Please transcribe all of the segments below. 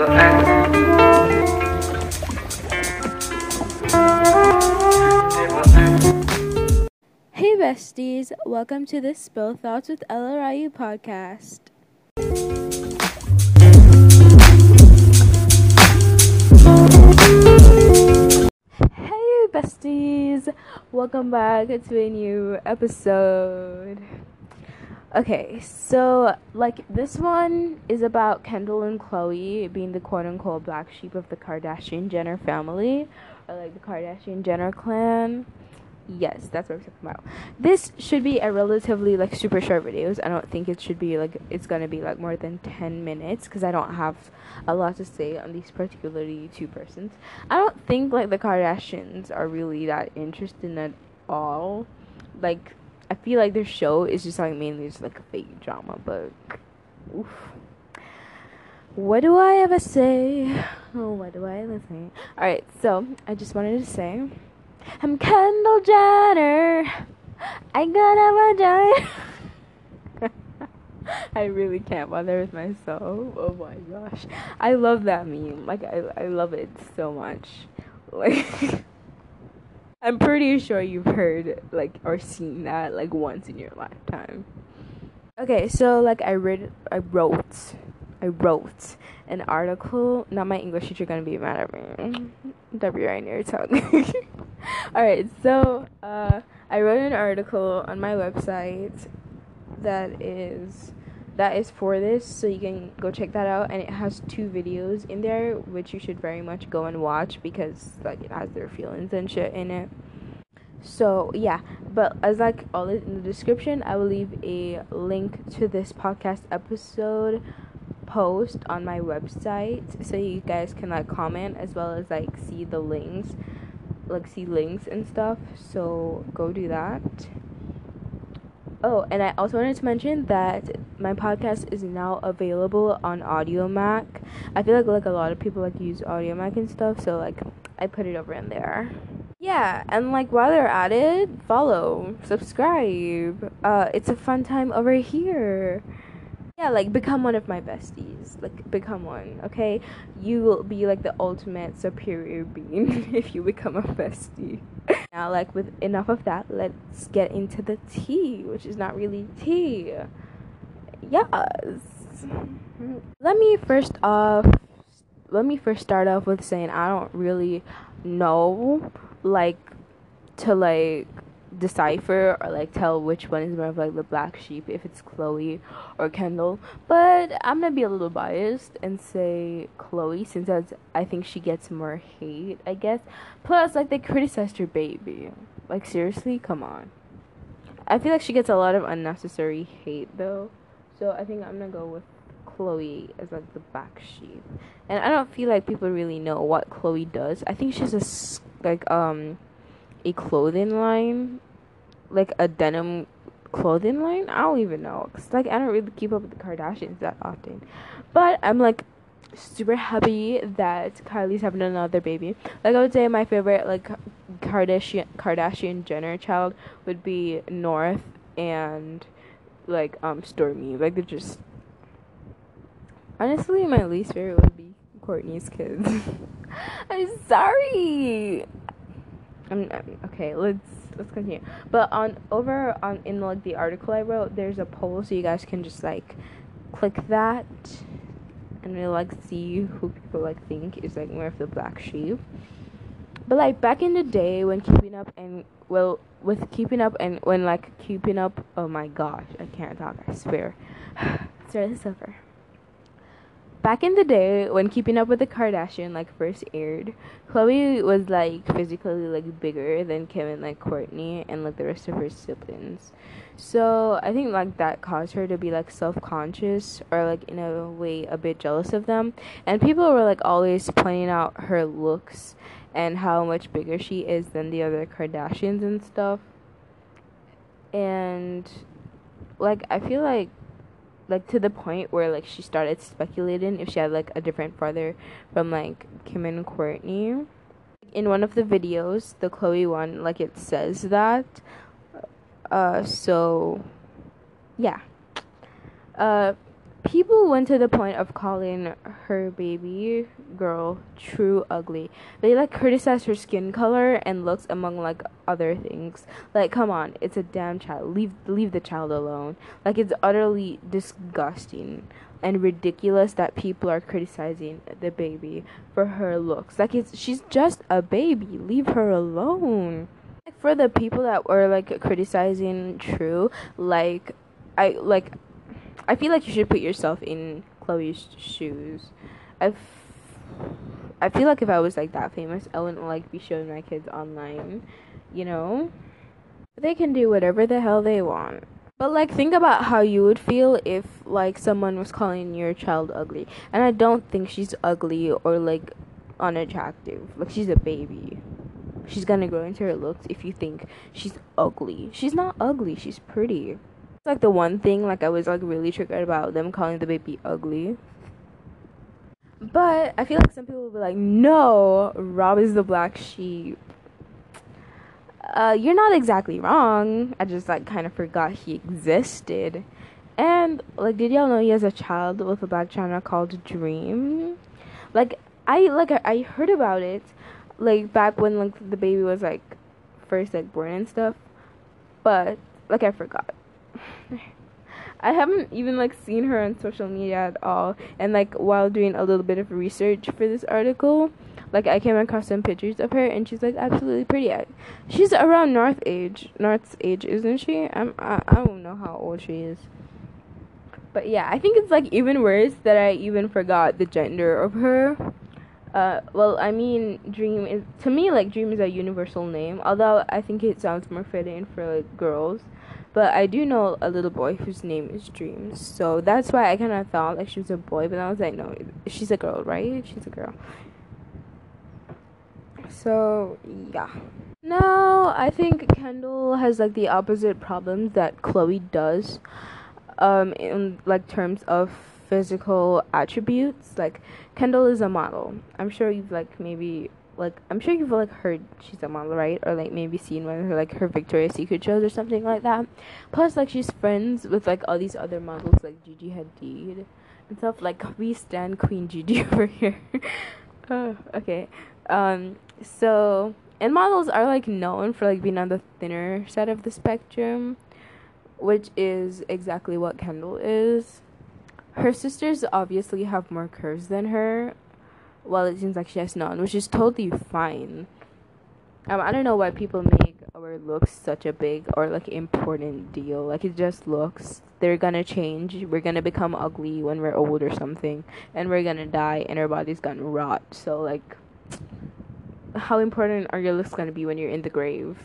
Hey besties, welcome to the Spill Thoughts with Ryu podcast. Hey besties, welcome back to a new episode. Okay, so like this one is about Kendall and Khloe being the quote unquote black sheep of the Kardashian Jenner family or like the Kardashian Jenner clan. Yes, that's what I'm talking about. This should be a relatively like super short videos. I don't think it should be like it's gonna be like more than ten minutes because I don't have a lot to say on these particularly two persons. I don't think like the Kardashians are really that interested at all. Like I feel like their show is just like mainly just like a fake drama, but oof. What do I ever say? Oh, what do I ever say? Alright, so I just wanted to say I'm Kendall Jenner. I got a vagina. I really can't bother with myself. Oh my gosh. I love that meme. Like I I love it so much. Like I'm pretty sure you've heard like or seen that like once in your lifetime. Okay, so like I read I wrote I wrote an article. Not my English teacher gonna be mad at me. W near tongue. Alright, so uh, I wrote an article on my website that is that is for this, so you can go check that out. And it has two videos in there, which you should very much go and watch because like it has their feelings and shit in it. So yeah, but as like all in the description, I will leave a link to this podcast episode post on my website so you guys can like comment as well as like see the links like see links and stuff so go do that oh and i also wanted to mention that my podcast is now available on audiomack i feel like like a lot of people like use audiomack and stuff so like i put it over in there. Yeah and like while they're at it follow subscribe. Uh it's a fun time over here yeah like become one of my besties. Like become one okay? You will be like the ultimate superior being if you become a bestie. Now like with enough of that let's get into the tea which is not really tea. Yes. Let me first off let me first start off with saying i don't really know like to like decipher or like tell which one is more of like the black sheep if it's Khloe or Kendall. But I'm gonna be a little biased and say Khloe since that's I think she gets more hate, I guess. Plus like they criticized her baby. Like seriously, come on. I feel like she gets a lot of unnecessary hate though. So I think I'm gonna go with Khloe as like the black sheep. And I don't feel like people really know what Chloe does. I think she's a like um a clothing line, like a denim clothing line. I don't even know, cause like I don't really keep up with the Kardashians that often. But I'm like super happy that Kylie's having another baby. Like I would say, my favorite like Kardashian Kardashian Jenner child would be North and like um Stormi. Like they're just honestly my least favorite would be Kourtney's kids. I'm sorry. I'm, okay, let's let's continue. But on over on in like the article I wrote, there's a poll so you guys can just like click that and we like see who people like think is like more of the black sheep. But like back in the day when keeping up and well with keeping up and when like keeping up oh my gosh, I can't talk, I swear. Start this over back in the day when keeping up with the kardashian like first aired khloe was like physically like bigger than kim and like kourtney and like the rest of her siblings. So i think like that caused her to be like self-conscious or like in a way a bit jealous of them. And people were like always pointing out her looks and how much bigger she is than the other kardashians and stuff. And like i feel like like to the point where like she started speculating if she had like a different father from like Kim and Kourtney. In one of the videos, the Khloe one, like it says that. Uh, so yeah. Uh, people went to the point of calling her baby girl true ugly. They like criticized her skin color and looks among like other things. Like come on, it's a damn child. Leave leave the child alone. Like it's utterly disgusting and ridiculous that people are criticizing the baby for her looks. Like it's she's just a baby. Leave her alone. Like for the people that were like criticizing True, like I like I feel like you should put yourself in Khloe's shoes. I've I feel like if I was like that famous, I wouldn't like be showing my kids online, you know? They can do whatever the hell they want. But like think about how you would feel if like someone was calling your child ugly. And I don't think she's ugly or like unattractive. Like she's a baby. She's gonna grow into her looks if you think she's ugly. She's not ugly, she's pretty. Like the one thing like I was like really triggered about them calling the baby ugly. But I feel like some people will be like, no, Rob is the black sheep uh, you're not exactly wrong. I just like kind of forgot he existed. And like, did y'all know he has a child with a Blac Chyna called Dream? Like, I like I heard about it, like back when like the baby was like first like born and stuff, but like I forgot. I haven't even like seen her on social media at all. And like while doing a little bit of research for this article, like I came across some pictures of her, and she's like absolutely pretty. She's around North age, North's age, isn't she? I'm I, I don't know how old she is. But yeah, I think it's like even worse that I even forgot the gender of her. Uh, well, I mean, Dream is to me like Dream is a universal name. Although I think it sounds more fitting for like girls. But I do know a little boy whose name is Dreams. so that's why I kind of thought like she was a boy. But I was like, no, she's a girl, right? She's a girl. So, yeah. Now, I think Kendall has like the opposite problems that Khloe does um in like terms of physical attributes. Like Kendall is a model. I'm sure you've like maybe like I'm sure you've like heard she's a model, right? Or like maybe seen one of her like her Victoria's Secret shows or something like that. Plus like she's friends with like all these other models like Gigi Hadid and stuff. Like we stand Queen Gigi over here. oh, okay. Um so and models are like known for like being on the thinner side of the spectrum, which is exactly what Kendall is. Her sisters obviously have more curves than her, while it seems like she has none, which is totally fine. Um, I don't know why people make our looks such a big or like important deal. Like it just looks. They're gonna change. We're gonna become ugly when we're old or something, and we're gonna die, and our body's gonna rot. So like, how important are your looks gonna be when you're in the grave?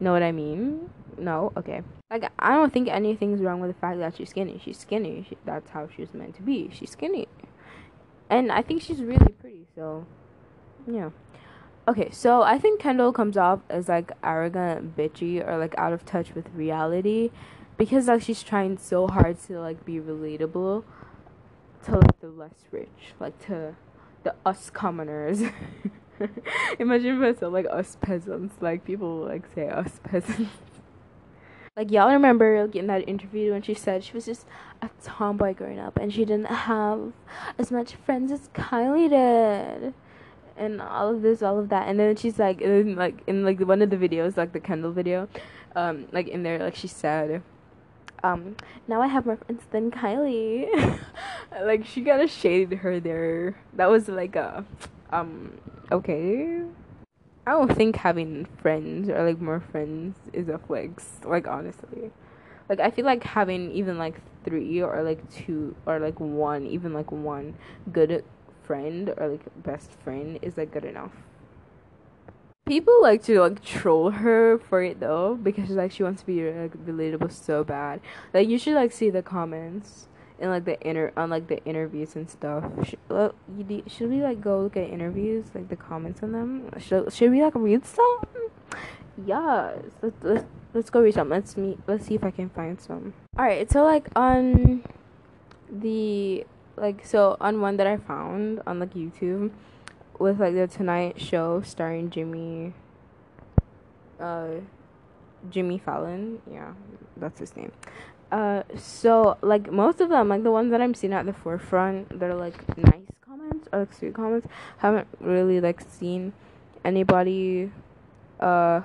Know what I mean? No, okay. Like I don't think anything's wrong with the fact that she's skinny. She's skinny. She, that's how she's meant to be. She's skinny, and I think she's really pretty. So, yeah. Okay, so I think Kendall comes off as like arrogant, bitchy, or like out of touch with reality, because like she's trying so hard to like be relatable to like the less rich, like to the us commoners. Imagine if like us peasants, like people like say us peasants. Like y'all remember getting that interview when she said she was just a tomboy growing up and she didn't have as much friends as Kylie did. And all of this, all of that, and then she's like, in like in like one of the videos, like the Kendall video, um, like in there, like she said, um, now I have more friends than Kylie. like she kind of shaded her there. That was like a um okay. I don't think having friends or like more friends is a flex. Like honestly, like I feel like having even like three or like two or like one, even like one good friend or like best friend is like good enough. People like to like troll her for it though because she's like she wants to be like relatable so bad. Like you should like see the comments in like the inter on like the interviews and stuff. Should, should we like go look at interviews, like the comments on them? Should should we like read some? Yes. Let's let's, let's go read some. Let's meet. Let's see if I can find some. All right. So like on the like so on one that I found on like YouTube with like the Tonight Show starring Jimmy. Uh, Jimmy Fallon. Yeah, that's his name Uh, so like most of them, like the ones that I'm seeing at the forefront, they're like nice comments or like sweet comments. Haven't really like seen anybody uh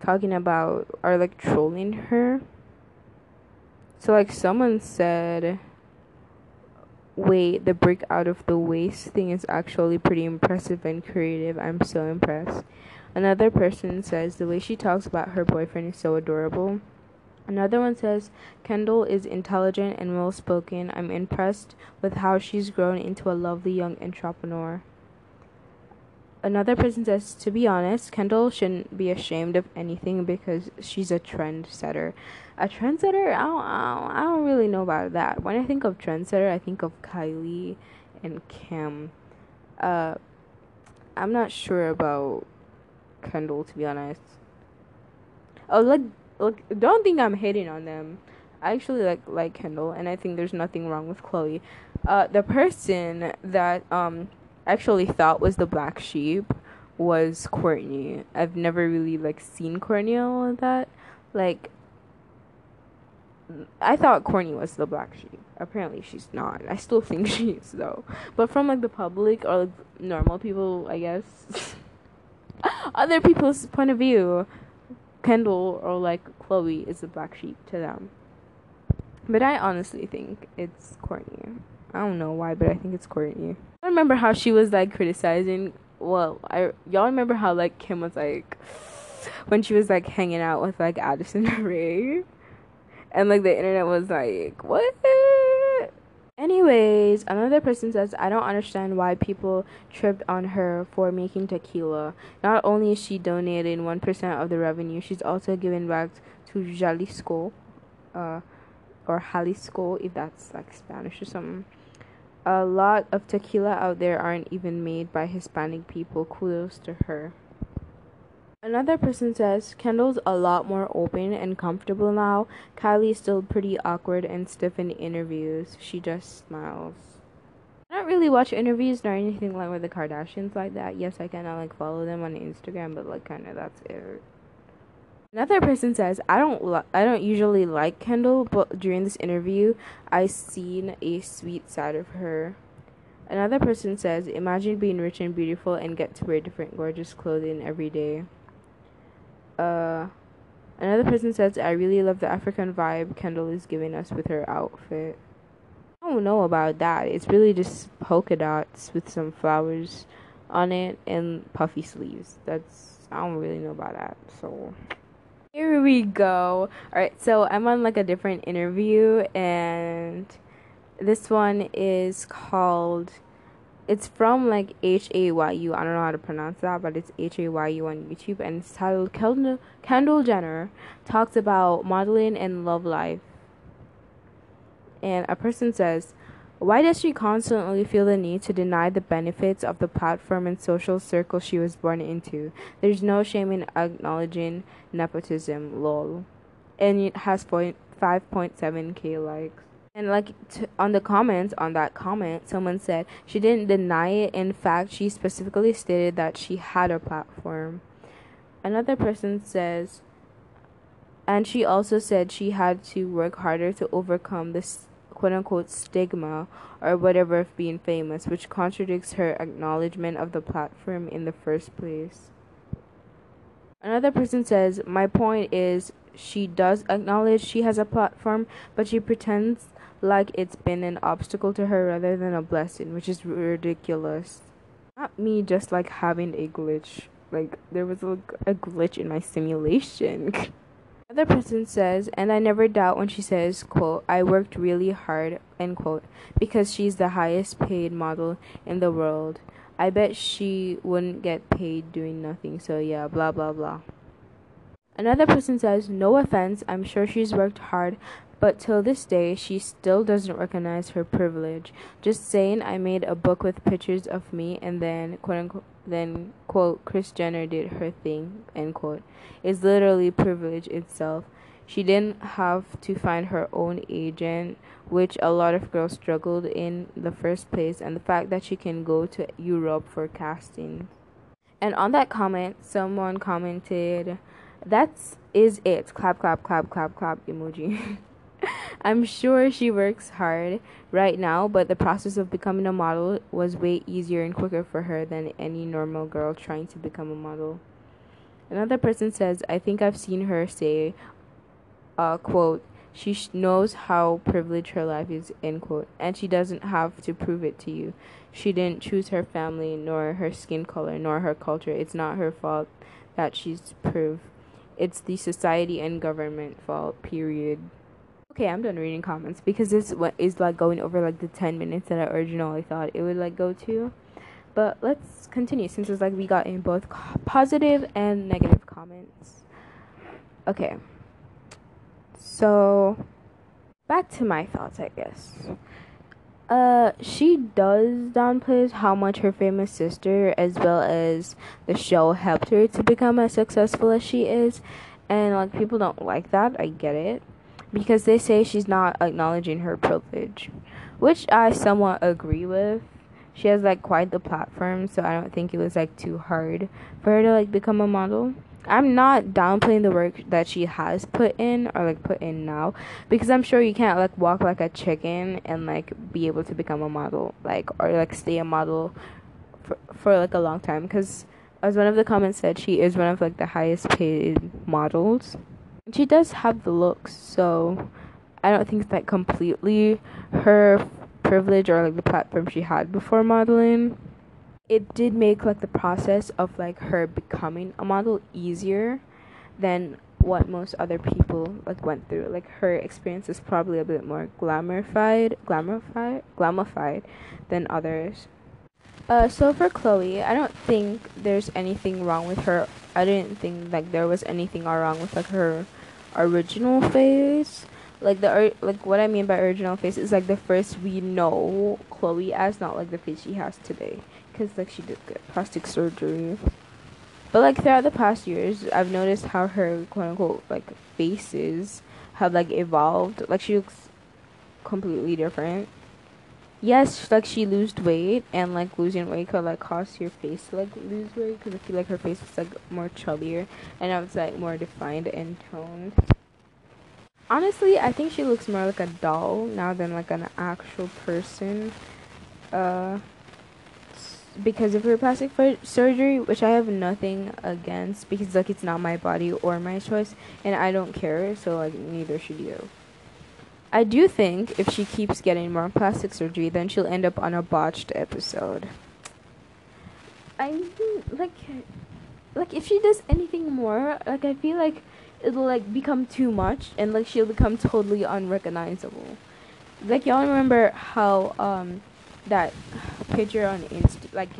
talking about or like trolling her. So like someone said wait, the brick out of the waste thing is actually pretty impressive and creative. I'm so impressed. Another person says the way she talks about her boyfriend is so adorable. Another one says Kendall is intelligent and well spoken. I'm impressed with how she's grown into a lovely young entrepreneur. Another person says, to be honest, Kendall shouldn't be ashamed of anything because she's a trendsetter. A trendsetter? I don't, I don't, I don't really know about that. When I think of trendsetter, I think of Kylie and Kim. Uh, I'm not sure about Kendall, to be honest. Oh, like, look, don't think I'm hating on them. I actually like like Kendall, and I think there's nothing wrong with Khloe. Uh, the person that um actually thought was the black sheep was Kourtney. I've never really like seen Kourtney all that. Like I thought Kourtney was the black sheep. Apparently she's not. I still think she is though. But from like the public or like normal people, I guess other people's point of view, Kendall or like Khloe is the black sheep to them. But I honestly think it's Kourtney. I don't know why, but I think it's Kourtney. I remember how she was like criticizing. Well, I y'all remember how like Kim was like when she was like hanging out with like Addison Rae, and like the internet was like, what? Anyways, another person says, I don't understand why people tripped on her for making tequila. Not only is she donating 1% of the revenue, she's also giving back to Jalisco, uh, or Jalisco, if that's like Spanish or something. A lot of tequila out there aren't even made by Hispanic people. Kudos to her. Another person says Kendall's a lot more open and comfortable now. Kylie's still pretty awkward and stiff in interviews. She just smiles. I don't really watch interviews nor anything like with the Kardashians like that. Yes, I kind of like follow them on Instagram, but like kind of that's it. Another person says, "I don't li- I don't usually like Kendall, but during this interview, I seen a sweet side of her." Another person says, "Imagine being rich and beautiful and get to wear different gorgeous clothing every day." Uh another person says, "I really love the African vibe Kendall is giving us with her outfit." I don't know about that. It's really just polka dots with some flowers on it and puffy sleeves. That's I don't really know about that. So here we go. Alright, so I'm on like a different interview, and this one is called. It's from like H A Y U. I don't know how to pronounce that, but it's H A Y U on YouTube, and it's titled Kendall, Kendall Jenner talks about modeling and love life. And a person says, why does she constantly feel the need to deny the benefits of the platform and social circle she was born into? There's no shame in acknowledging nepotism, lol. And it has 5.7k likes. And like t- on the comments on that comment, someone said she didn't deny it. In fact, she specifically stated that she had a platform. Another person says, and she also said she had to work harder to overcome this quote unquote stigma or whatever of being famous, which contradicts her acknowledgement of the platform in the first place. Another person says, My point is, she does acknowledge she has a platform, but she pretends like it's been an obstacle to her rather than a blessing, which is ridiculous. Not me just like having a glitch. Like, there was a, a glitch in my simulation. Another person says, and I never doubt when she says, quote, I worked really hard, end quote, because she's the highest paid model in the world. I bet she wouldn't get paid doing nothing, so yeah, blah blah blah. Another person says, no offense, I'm sure she's worked hard, but till this day, she still doesn't recognize her privilege. Just saying I made a book with pictures of me and then, quote unquote, then, quote, Kris Jenner did her thing, end quote, is literally privilege itself. She didn't have to find her own agent, which a lot of girls struggled in the first place, and the fact that she can go to Europe for casting. And on that comment, someone commented, That's is it. Clap, clap, clap, clap, clap emoji. I'm sure she works hard right now, but the process of becoming a model was way easier and quicker for her than any normal girl trying to become a model. Another person says, I think I've seen her say, uh, quote, she sh- knows how privileged her life is, end quote, and she doesn't have to prove it to you. She didn't choose her family, nor her skin color, nor her culture. It's not her fault that she's proved. It's the society and government fault, period. Okay, I'm done reading comments because this is like going over like the 10 minutes that I originally thought it would like go to. But let's continue since it's like we got in both positive and negative comments. Okay. So back to my thoughts, I guess. Uh, she does downplays how much her famous sister, as well as the show, helped her to become as successful as she is, and like people don't like that. I get it, because they say she's not acknowledging her privilege, which I somewhat agree with. She has like quite the platform, so I don't think it was like too hard for her to like become a model. I'm not downplaying the work that she has put in or like put in now because I'm sure you can't like walk like a chicken and like be able to become a model like or like stay a model for for like a long time because as one of the comments said she is one of like the highest paid models. She does have the looks, so I don't think like completely her privilege or like the platform she had before modeling it did make like the process of like her becoming a model easier than what most other people like went through. Like her experience is probably a bit more glamorified, glamorified, glamified than others. Uh, so for Khloe, I don't think there's anything wrong with her. I didn't think like there was anything wrong with like her original face. Like the like what I mean by original face is like the first we know Khloe as, not like the face she has today because like she did get plastic surgery. But like throughout the past years, I've noticed how her quote unquote like faces have like evolved. Like she looks completely different. Yes, like she lost weight and like losing weight could like cause your face to like lose weight because I feel like her face was like more chubbier and now it's like more defined and toned. Honestly, I think she looks more like a doll now than like an actual person. Uh, because of her plastic surgery, which I have nothing against because like it's not my body or my choice and I don't care, so like neither should you. I do think if she keeps getting more plastic surgery, then she'll end up on a botched episode. I like, like if she does anything more, like I feel like it'll like become too much, and like she'll become totally unrecognizable. Like y'all remember how um that picture on Insta, like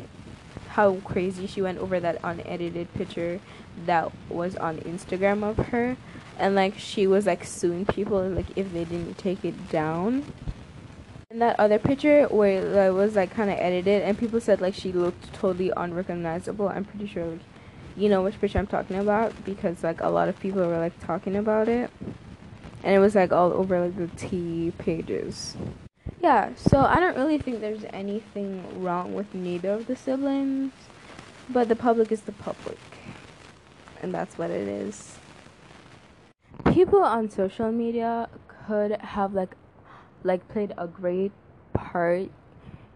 how crazy she went over that unedited picture that was on Instagram of her, and like she was like suing people like if they didn't take it down. And that other picture where it was like kind of edited, and people said like she looked totally unrecognizable. I'm pretty sure like you know which picture I'm talking about because like a lot of people were like talking about it, and it was like all over like the T pages. Yeah, so I don't really think there's anything wrong with neither of the siblings, but the public is the public, and that's what it is. People on social media could have like like played a great part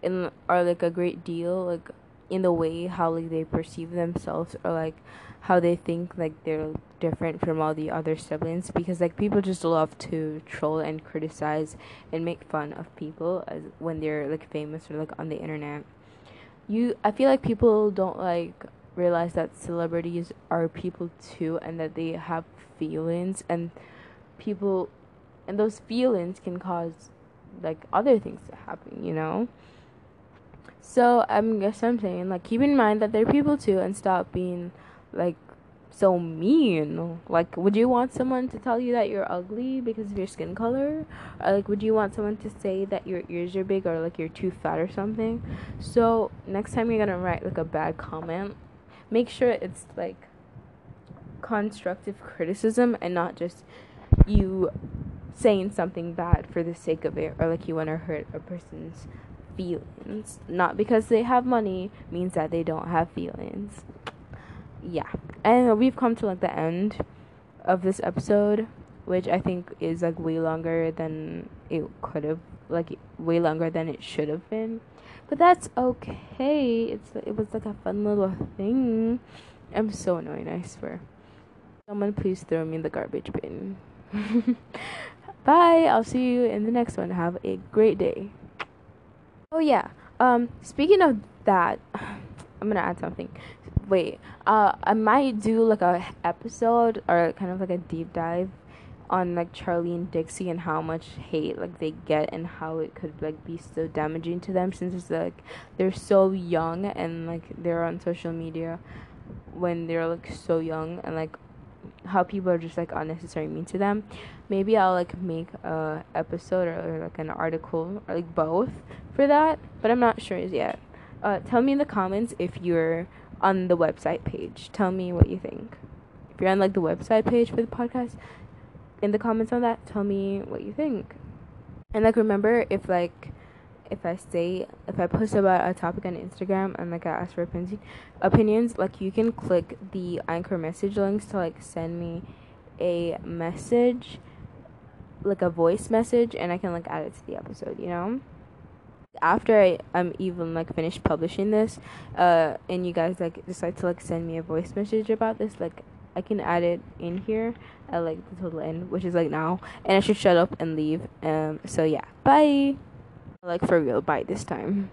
in or like a great deal like in the way how like they perceive themselves or like how they think like they're different from all the other siblings because like people just love to troll and criticize and make fun of people as when they're like famous or like on the internet. You I feel like people don't like realize that celebrities are people too and that they have feelings and people and those feelings can cause like other things to happen, you know? So I'm guess I'm saying like keep in mind that they're people too and stop being like so mean. Like, would you want someone to tell you that you're ugly because of your skin color? Or, like, would you want someone to say that your ears are big or, like, you're too fat or something? So, next time you're gonna write, like, a bad comment, make sure it's, like, constructive criticism and not just you saying something bad for the sake of it or, like, you wanna hurt a person's feelings. Not because they have money means that they don't have feelings yeah and we've come to like the end of this episode which I think is like way longer than it could have, like way longer than it should have been. But that's okay. It's it was like a fun little thing. I'm so annoying, I swear. Someone please throw me in the garbage bin. Bye. I'll see you in the next one. Have a great day. Oh yeah. Um speaking of that, I'm going to add something. Wait. Uh I might do like a episode or kind of like a deep dive on like Charlie and Dixie and how much hate like they get and how it could like be so damaging to them since it's like they're so young and like they're on social media when they're like so young and like how people are just like unnecessarily mean to them. Maybe I'll like make a episode or, or like an article or like both for that, but I'm not sure as yet. Uh, tell me in the comments if you're on the website page. Tell me what you think. If you're on like the website page for the podcast, in the comments on that, tell me what you think. And like remember if like if I say if I post about a topic on Instagram and like I ask for opinions, opinions, like you can click the anchor message links to like send me a message, like a voice message, and I can like add it to the episode. You know. After I, I'm even like finished publishing this, uh, and you guys like decide to like send me a voice message about this, like I can add it in here at like the total end, which is like now, and I should shut up and leave. Um, so yeah, bye like for real bye this time.